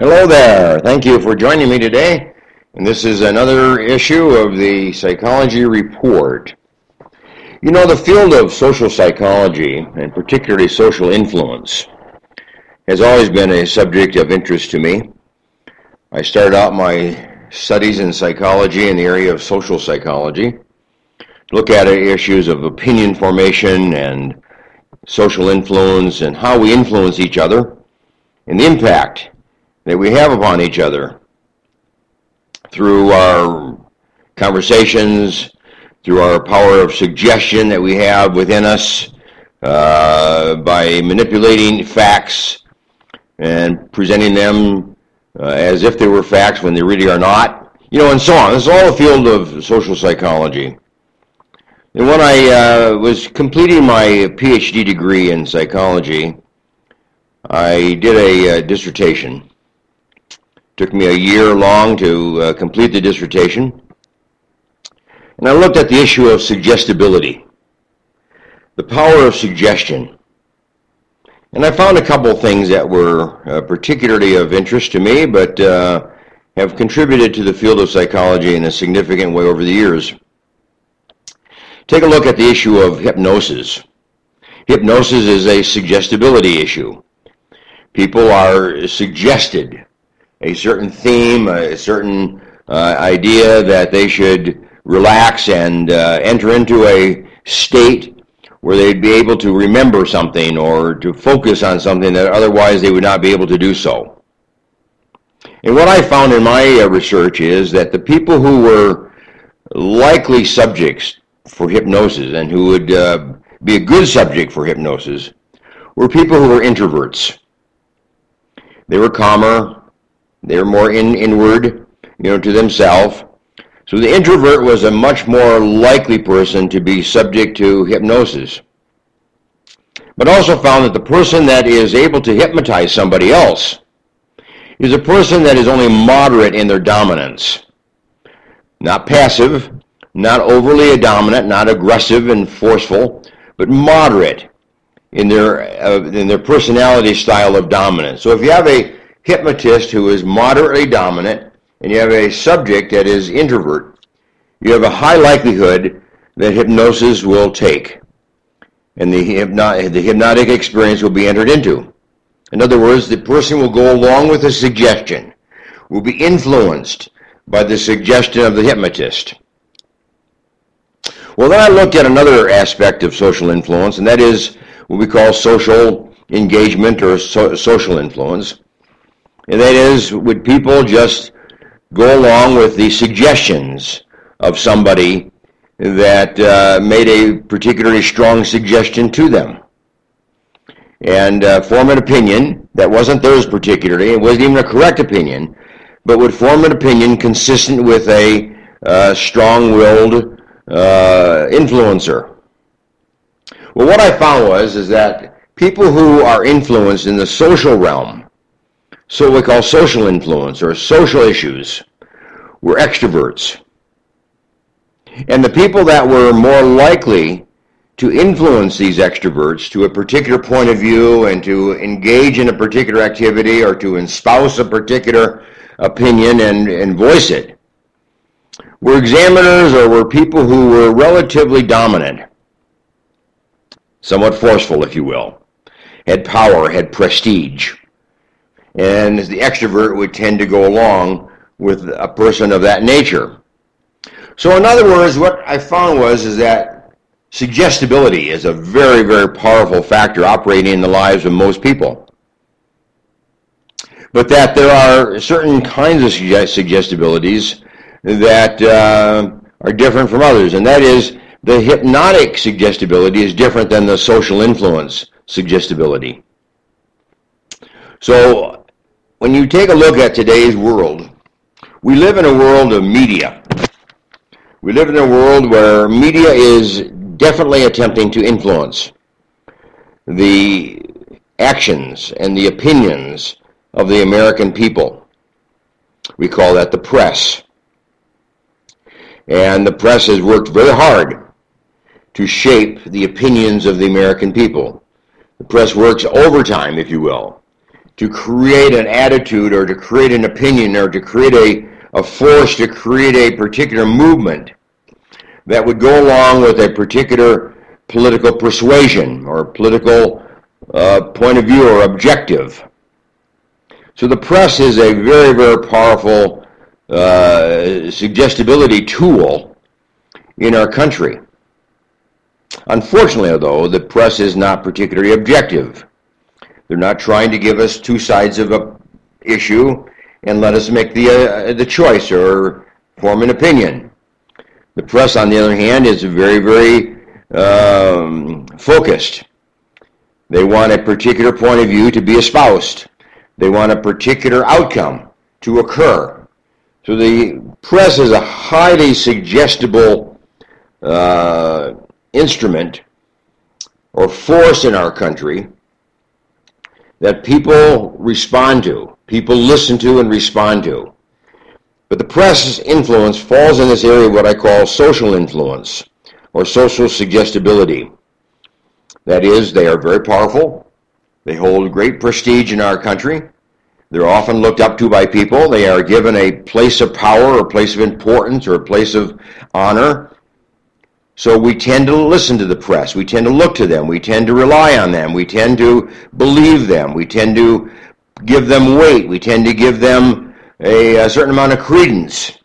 Hello there. Thank you for joining me today. And this is another issue of the Psychology Report. You know, the field of social psychology, and particularly social influence, has always been a subject of interest to me. I started out my studies in psychology in the area of social psychology, look at issues of opinion formation and social influence and how we influence each other and the impact that we have upon each other through our conversations, through our power of suggestion that we have within us, uh, by manipulating facts and presenting them uh, as if they were facts when they really are not, you know, and so on. This is all a field of social psychology. And when I uh, was completing my PhD degree in psychology, I did a uh, dissertation. Took me a year long to uh, complete the dissertation. And I looked at the issue of suggestibility, the power of suggestion. And I found a couple things that were uh, particularly of interest to me, but uh, have contributed to the field of psychology in a significant way over the years. Take a look at the issue of hypnosis. Hypnosis is a suggestibility issue. People are suggested a certain theme, a certain uh, idea that they should relax and uh, enter into a state where they'd be able to remember something or to focus on something that otherwise they would not be able to do so. And what I found in my uh, research is that the people who were likely subjects for hypnosis and who would uh, be a good subject for hypnosis were people who were introverts. They were calmer, they were more in, inward, you know, to themselves. So the introvert was a much more likely person to be subject to hypnosis. But also found that the person that is able to hypnotize somebody else is a person that is only moderate in their dominance. Not passive, not overly dominant, not aggressive and forceful, but moderate in their uh, in their personality style of dominance. So if you have a hypnotist who is moderately dominant and you have a subject that is introvert, you have a high likelihood that hypnosis will take and the, hypno- the hypnotic experience will be entered into. In other words, the person will go along with the suggestion, will be influenced by the suggestion of the hypnotist. Well, then I looked at another aspect of social influence, and that is what we call social engagement or so, social influence. And that is, would people just go along with the suggestions of somebody that uh, made a particularly strong suggestion to them? And uh, form an opinion that wasn't theirs particularly, it wasn't even a correct opinion, but would form an opinion consistent with a uh, strong-willed uh, influencer. Well, what I found was is that people who are influenced in the social realm, so we call social influence or social issues, were extroverts. And the people that were more likely to influence these extroverts to a particular point of view and to engage in a particular activity or to espouse a particular opinion and, and voice it were examiners or were people who were relatively dominant, somewhat forceful, if you will, had power, had prestige. And the extrovert would tend to go along with a person of that nature. So in other words, what I found was is that suggestibility is a very, very powerful factor operating in the lives of most people. But that there are certain kinds of suggestibilities that uh, are different from others, and that is the hypnotic suggestibility is different than the social influence suggestibility. So when you take a look at today's world, we live in a world of media. We live in a world where media is definitely attempting to influence the actions and the opinions of the American people. We call that the press. And the press has worked very hard to shape the opinions of the American people. The press works overtime, if you will, to create an attitude or to create an opinion or to create a, a force to create a particular movement that would go along with a particular political persuasion or political uh, point of view or objective. So the press is a very, very powerful uh, suggestibility tool in our country. Unfortunately, though, the press is not particularly objective. They're not trying to give us two sides of a issue and let us make the uh, the choice or form an opinion. The press, on the other hand, is very, very um, focused. They want a particular point of view to be espoused. They want a particular outcome to occur. So the press is a highly suggestible uh, instrument or force in our country that people respond to, people listen to and respond to. But the press's influence falls in this area what I call social influence or social suggestibility. That is, they are very powerful. They hold great prestige in our country. They're often looked up to by people. They are given a place of power or a place of importance or a place of honor. So we tend to listen to the press. We tend to look to them. We tend to rely on them. We tend to believe them. We tend to give them weight. We tend to give them a, a certain amount of credence.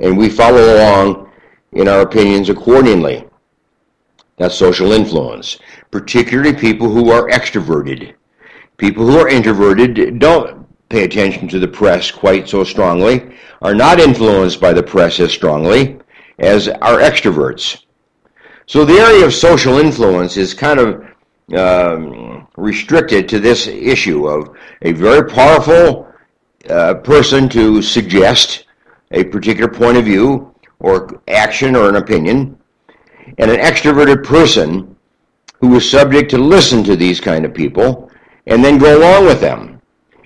And we follow along in our opinions accordingly. That's social influence, particularly people who are extroverted. People who are introverted don't pay attention to the press quite so strongly, are not influenced by the press as strongly as are extroverts. So the area of social influence is kind of um, restricted to this issue of a very powerful uh, person to suggest a particular point of view or action or an opinion, and an extroverted person who is subject to listen to these kind of people and then go along with them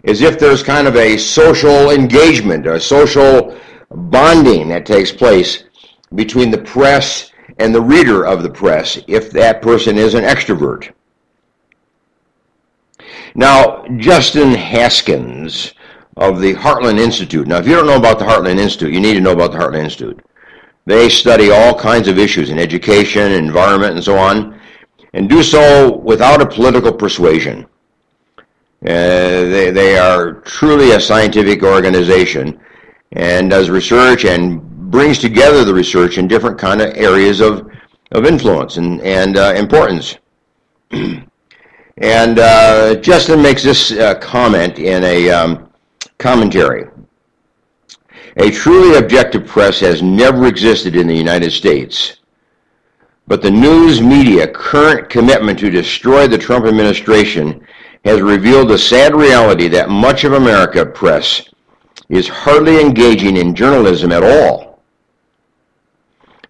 as if there's kind of a social engagement a social bonding that takes place between the press and the reader of the press if that person is an extrovert. Now, Justin Haskins of the Heartland Institute. Now, if you don't know about the Heartland Institute, you need to know about the Heartland Institute. They study all kinds of issues in education, environment, and so on, and do so without a political persuasion. Uh, they, they are truly a scientific organization and does research and brings together the research in different kind of areas of, of influence and, and uh, importance. and uh, Justin makes this uh, comment in a um, commentary. A truly objective press has never existed in the United States. But the news media current commitment to destroy the Trump administration has revealed the sad reality that much of America press is hardly engaging in journalism at all.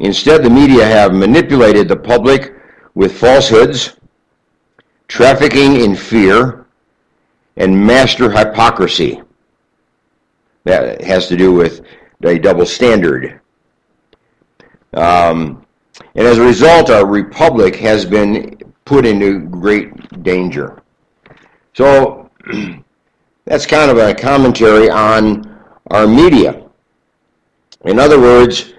Instead, the media have manipulated the public with falsehoods, trafficking in fear, and master hypocrisy. That has to do with a double standard. Um, and as a result, our republic has been put into great danger. So that's kind of a commentary on our media. In other words,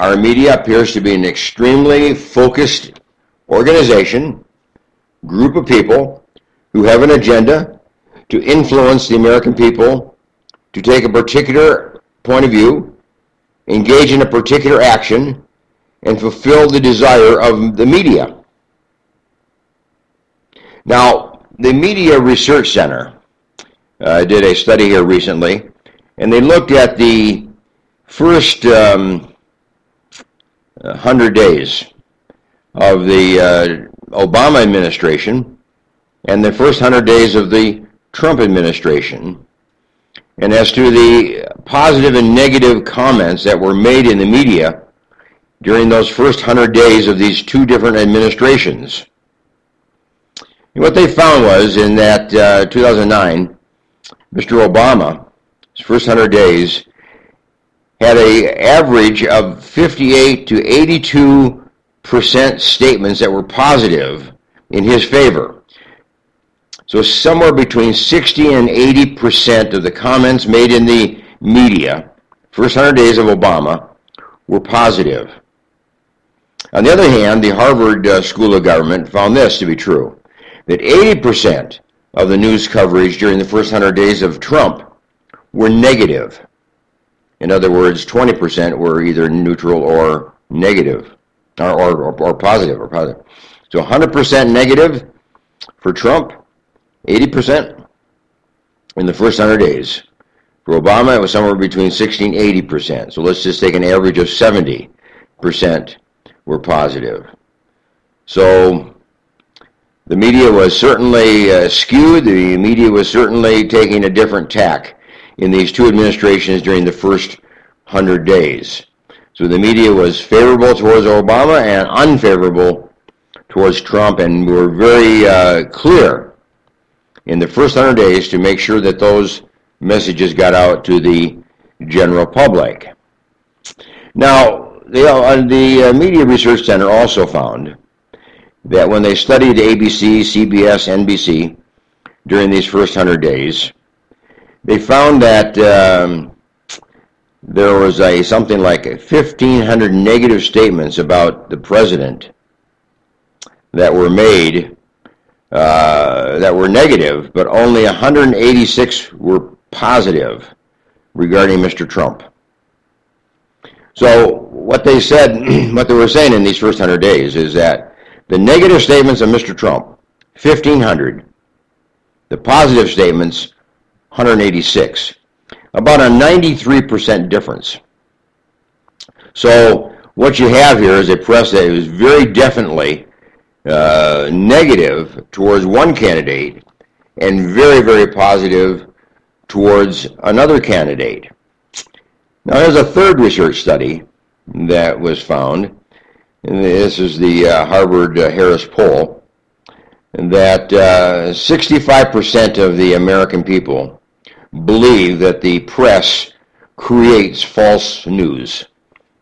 our media appears to be an extremely focused organization, group of people who have an agenda to influence the American people to take a particular point of view, engage in a particular action, and fulfill the desire of the media. Now, the Media Research Center uh, did a study here recently, and they looked at the first um, 100 days of the uh, Obama administration and the first 100 days of the Trump administration. And as to the positive and negative comments that were made in the media during those first 100 days of these two different administrations. And what they found was in that uh, 2009, Mr. Obama, his first 100 days, had a average of 58 to 82 percent statements that were positive in his favor. So somewhere between 60 and 80 percent of the comments made in the media, first 100 days of Obama, were positive. On the other hand, the Harvard uh, School of Government found this to be true, that 80 percent of the news coverage during the first 100 days of Trump were negative. In other words, 20% were either neutral or negative, or, or, or positive, or positive. So 100% negative for Trump, 80% in the first 100 days. For Obama, it was somewhere between 60 and 80%. So let's just take an average of 70% were positive. So the media was certainly uh, skewed. The media was certainly taking a different tack in these two administrations during the first 100 days. So the media was favorable towards Obama and unfavorable towards Trump, and were very uh, clear in the first 100 days to make sure that those messages got out to the general public. Now, the, uh, the uh, Media Research Center also found that when they studied ABC, CBS, NBC during these first 100 days, they found that um, there was a something like 1,500 negative statements about the president that were made uh, that were negative, but only 186 were positive regarding Mr. Trump. So what they said, what they were saying in these first 100 days is that the negative statements of Mr. Trump, 1,500. The positive statements, 186. About a 93% difference. So what you have here is a press that is very definitely uh, negative towards one candidate and very, very positive towards another candidate. Now, there's a third research study that was found and this is the uh, Harvard uh, Harris poll, that uh, 65% of the American people believe that the press creates false news,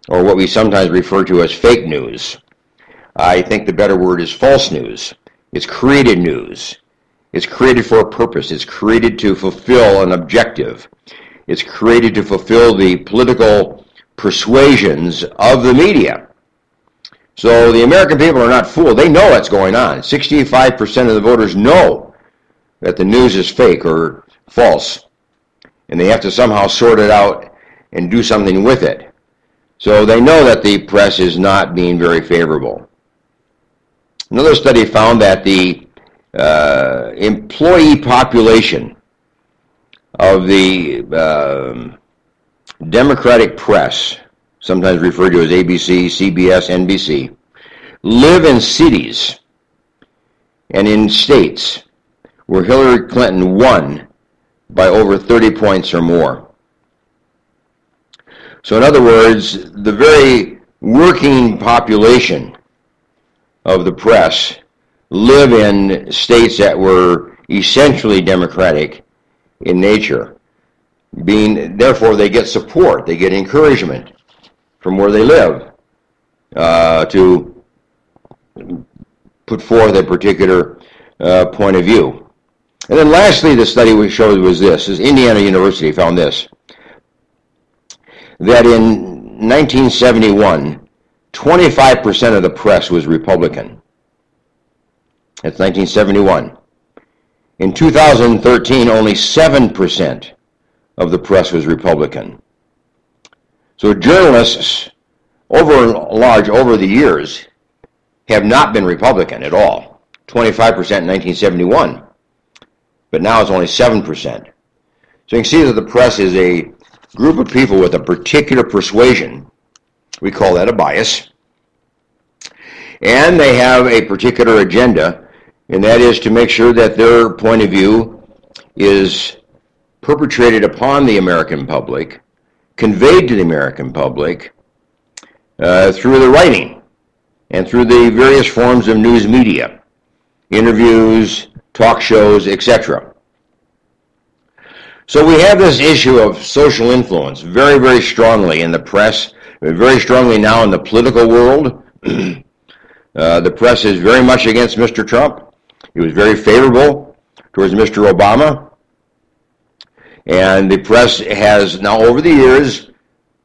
or what we sometimes refer to as fake news. I think the better word is false news. It's created news. It's created for a purpose. It's created to fulfill an objective. It's created to fulfill the political persuasions of the media. So the American people are not fooled. They know what's going on. 65% of the voters know that the news is fake or false. And they have to somehow sort it out and do something with it. So they know that the press is not being very favorable. Another study found that the uh, employee population of the uh, Democratic press sometimes referred to as ABC, CBS, NBC, live in cities and in states where Hillary Clinton won by over 30 points or more. So in other words, the very working population of the press live in states that were essentially democratic in nature. Being therefore they get support, they get encouragement from where they live uh, to put forth a particular uh, point of view. And then lastly, the study we showed was this, is Indiana University found this, that in 1971, 25% of the press was Republican. That's 1971. In 2013, only 7% of the press was Republican. So journalists, over large, over the years, have not been Republican at all. 25% in 1971, but now it's only 7%. So you can see that the press is a group of people with a particular persuasion. We call that a bias. And they have a particular agenda, and that is to make sure that their point of view is perpetrated upon the American public conveyed to the American public uh, through the writing and through the various forms of news media, interviews, talk shows, etc. So we have this issue of social influence very, very strongly in the press, very strongly now in the political world. uh, the press is very much against Mr. Trump. He was very favorable towards Mr. Obama. And the press has now, over the years,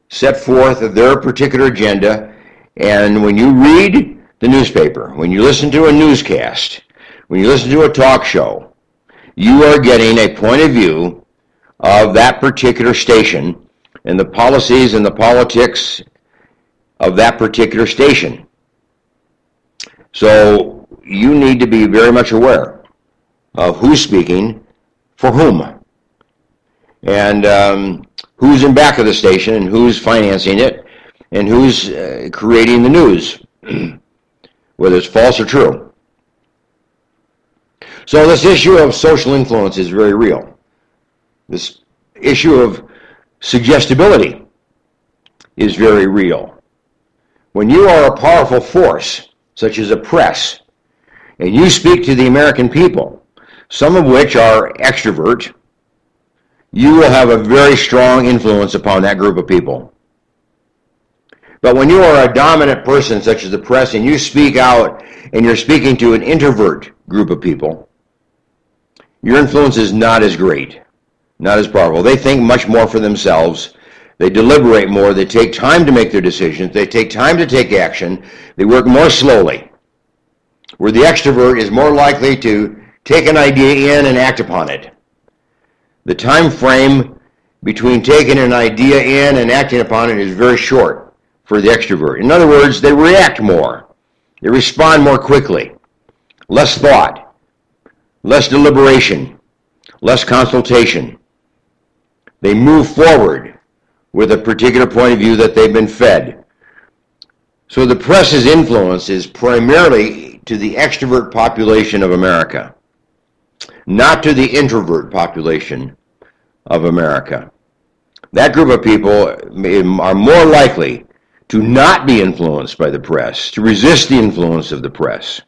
set forth their particular agenda. And when you read the newspaper, when you listen to a newscast, when you listen to a talk show, you are getting a point of view of that particular station and the policies and the politics of that particular station. So you need to be very much aware of who's speaking for whom and um, who's in back of the station and who's financing it and who's uh, creating the news, whether it's false or true. So this issue of social influence is very real. This issue of suggestibility is very real. When you are a powerful force, such as a press, and you speak to the American people, some of which are extrovert, you will have a very strong influence upon that group of people. But when you are a dominant person, such as the press, and you speak out and you're speaking to an introvert group of people, your influence is not as great, not as powerful. They think much more for themselves. They deliberate more. They take time to make their decisions. They take time to take action. They work more slowly. Where the extrovert is more likely to take an idea in and act upon it. The time frame between taking an idea in and acting upon it is very short for the extrovert. In other words, they react more. They respond more quickly. Less thought. Less deliberation. Less consultation. They move forward with a particular point of view that they've been fed. So the press's influence is primarily to the extrovert population of America not to the introvert population of America. That group of people are more likely to not be influenced by the press, to resist the influence of the press.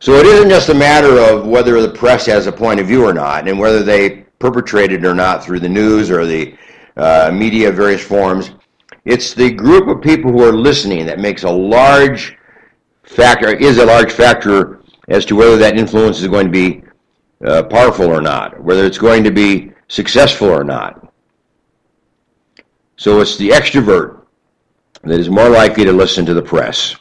So it isn't just a matter of whether the press has a point of view or not, and whether they perpetrate it or not through the news or the uh, media of various forms. It's the group of people who are listening that makes a large factor, is a large factor as to whether that influence is going to be uh, powerful or not, whether it's going to be successful or not. So it's the extrovert that is more likely to listen to the press.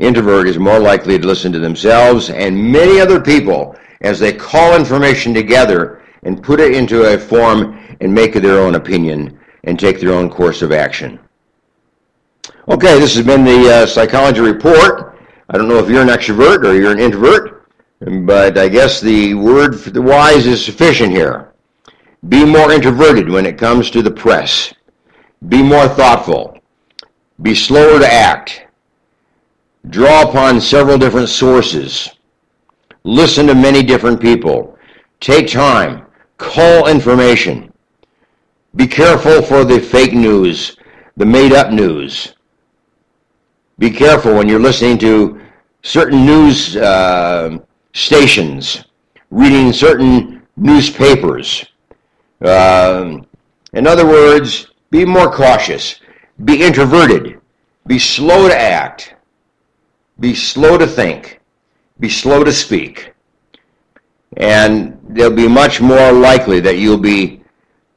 Introvert is more likely to listen to themselves and many other people as they call information together and put it into a form and make their own opinion and take their own course of action. Okay, this has been the uh, Psychology Report. I don't know if you're an extrovert or you're an introvert, but I guess the word for the wise is sufficient here. Be more introverted when it comes to the press. Be more thoughtful. Be slower to act. Draw upon several different sources. Listen to many different people. Take time. Call information. Be careful for the fake news, the made up news. Be careful when you're listening to certain news uh, stations, reading certain newspapers. Uh, in other words, be more cautious, be introverted, be slow to act, be slow to think, be slow to speak. And they'll be much more likely that you'll be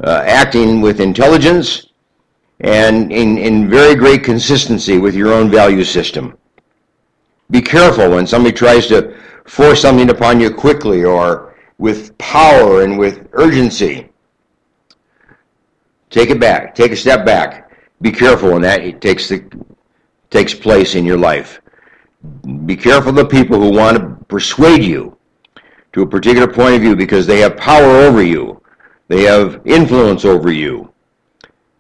uh, acting with intelligence and in, in very great consistency with your own value system. Be careful when somebody tries to force something upon you quickly or with power and with urgency. Take it back. Take a step back. Be careful when that takes the, takes place in your life. Be careful of the people who want to persuade you to a particular point of view because they have power over you. They have influence over you.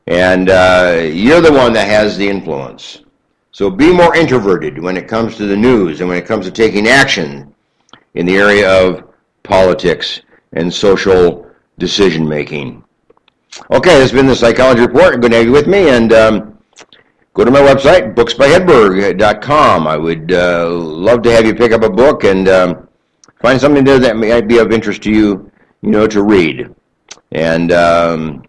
And uh, you're the one that has the influence. So be more introverted when it comes to the news and when it comes to taking action in the area of politics and social decision making. Okay, this has been the Psychology Report. Good to have you with me, and um, go to my website, booksbyhedberg.com. I would uh, love to have you pick up a book and um, find something there that might be of interest to you, you know, to read. And um,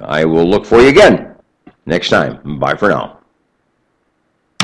I will look for you again next time. Bye for now.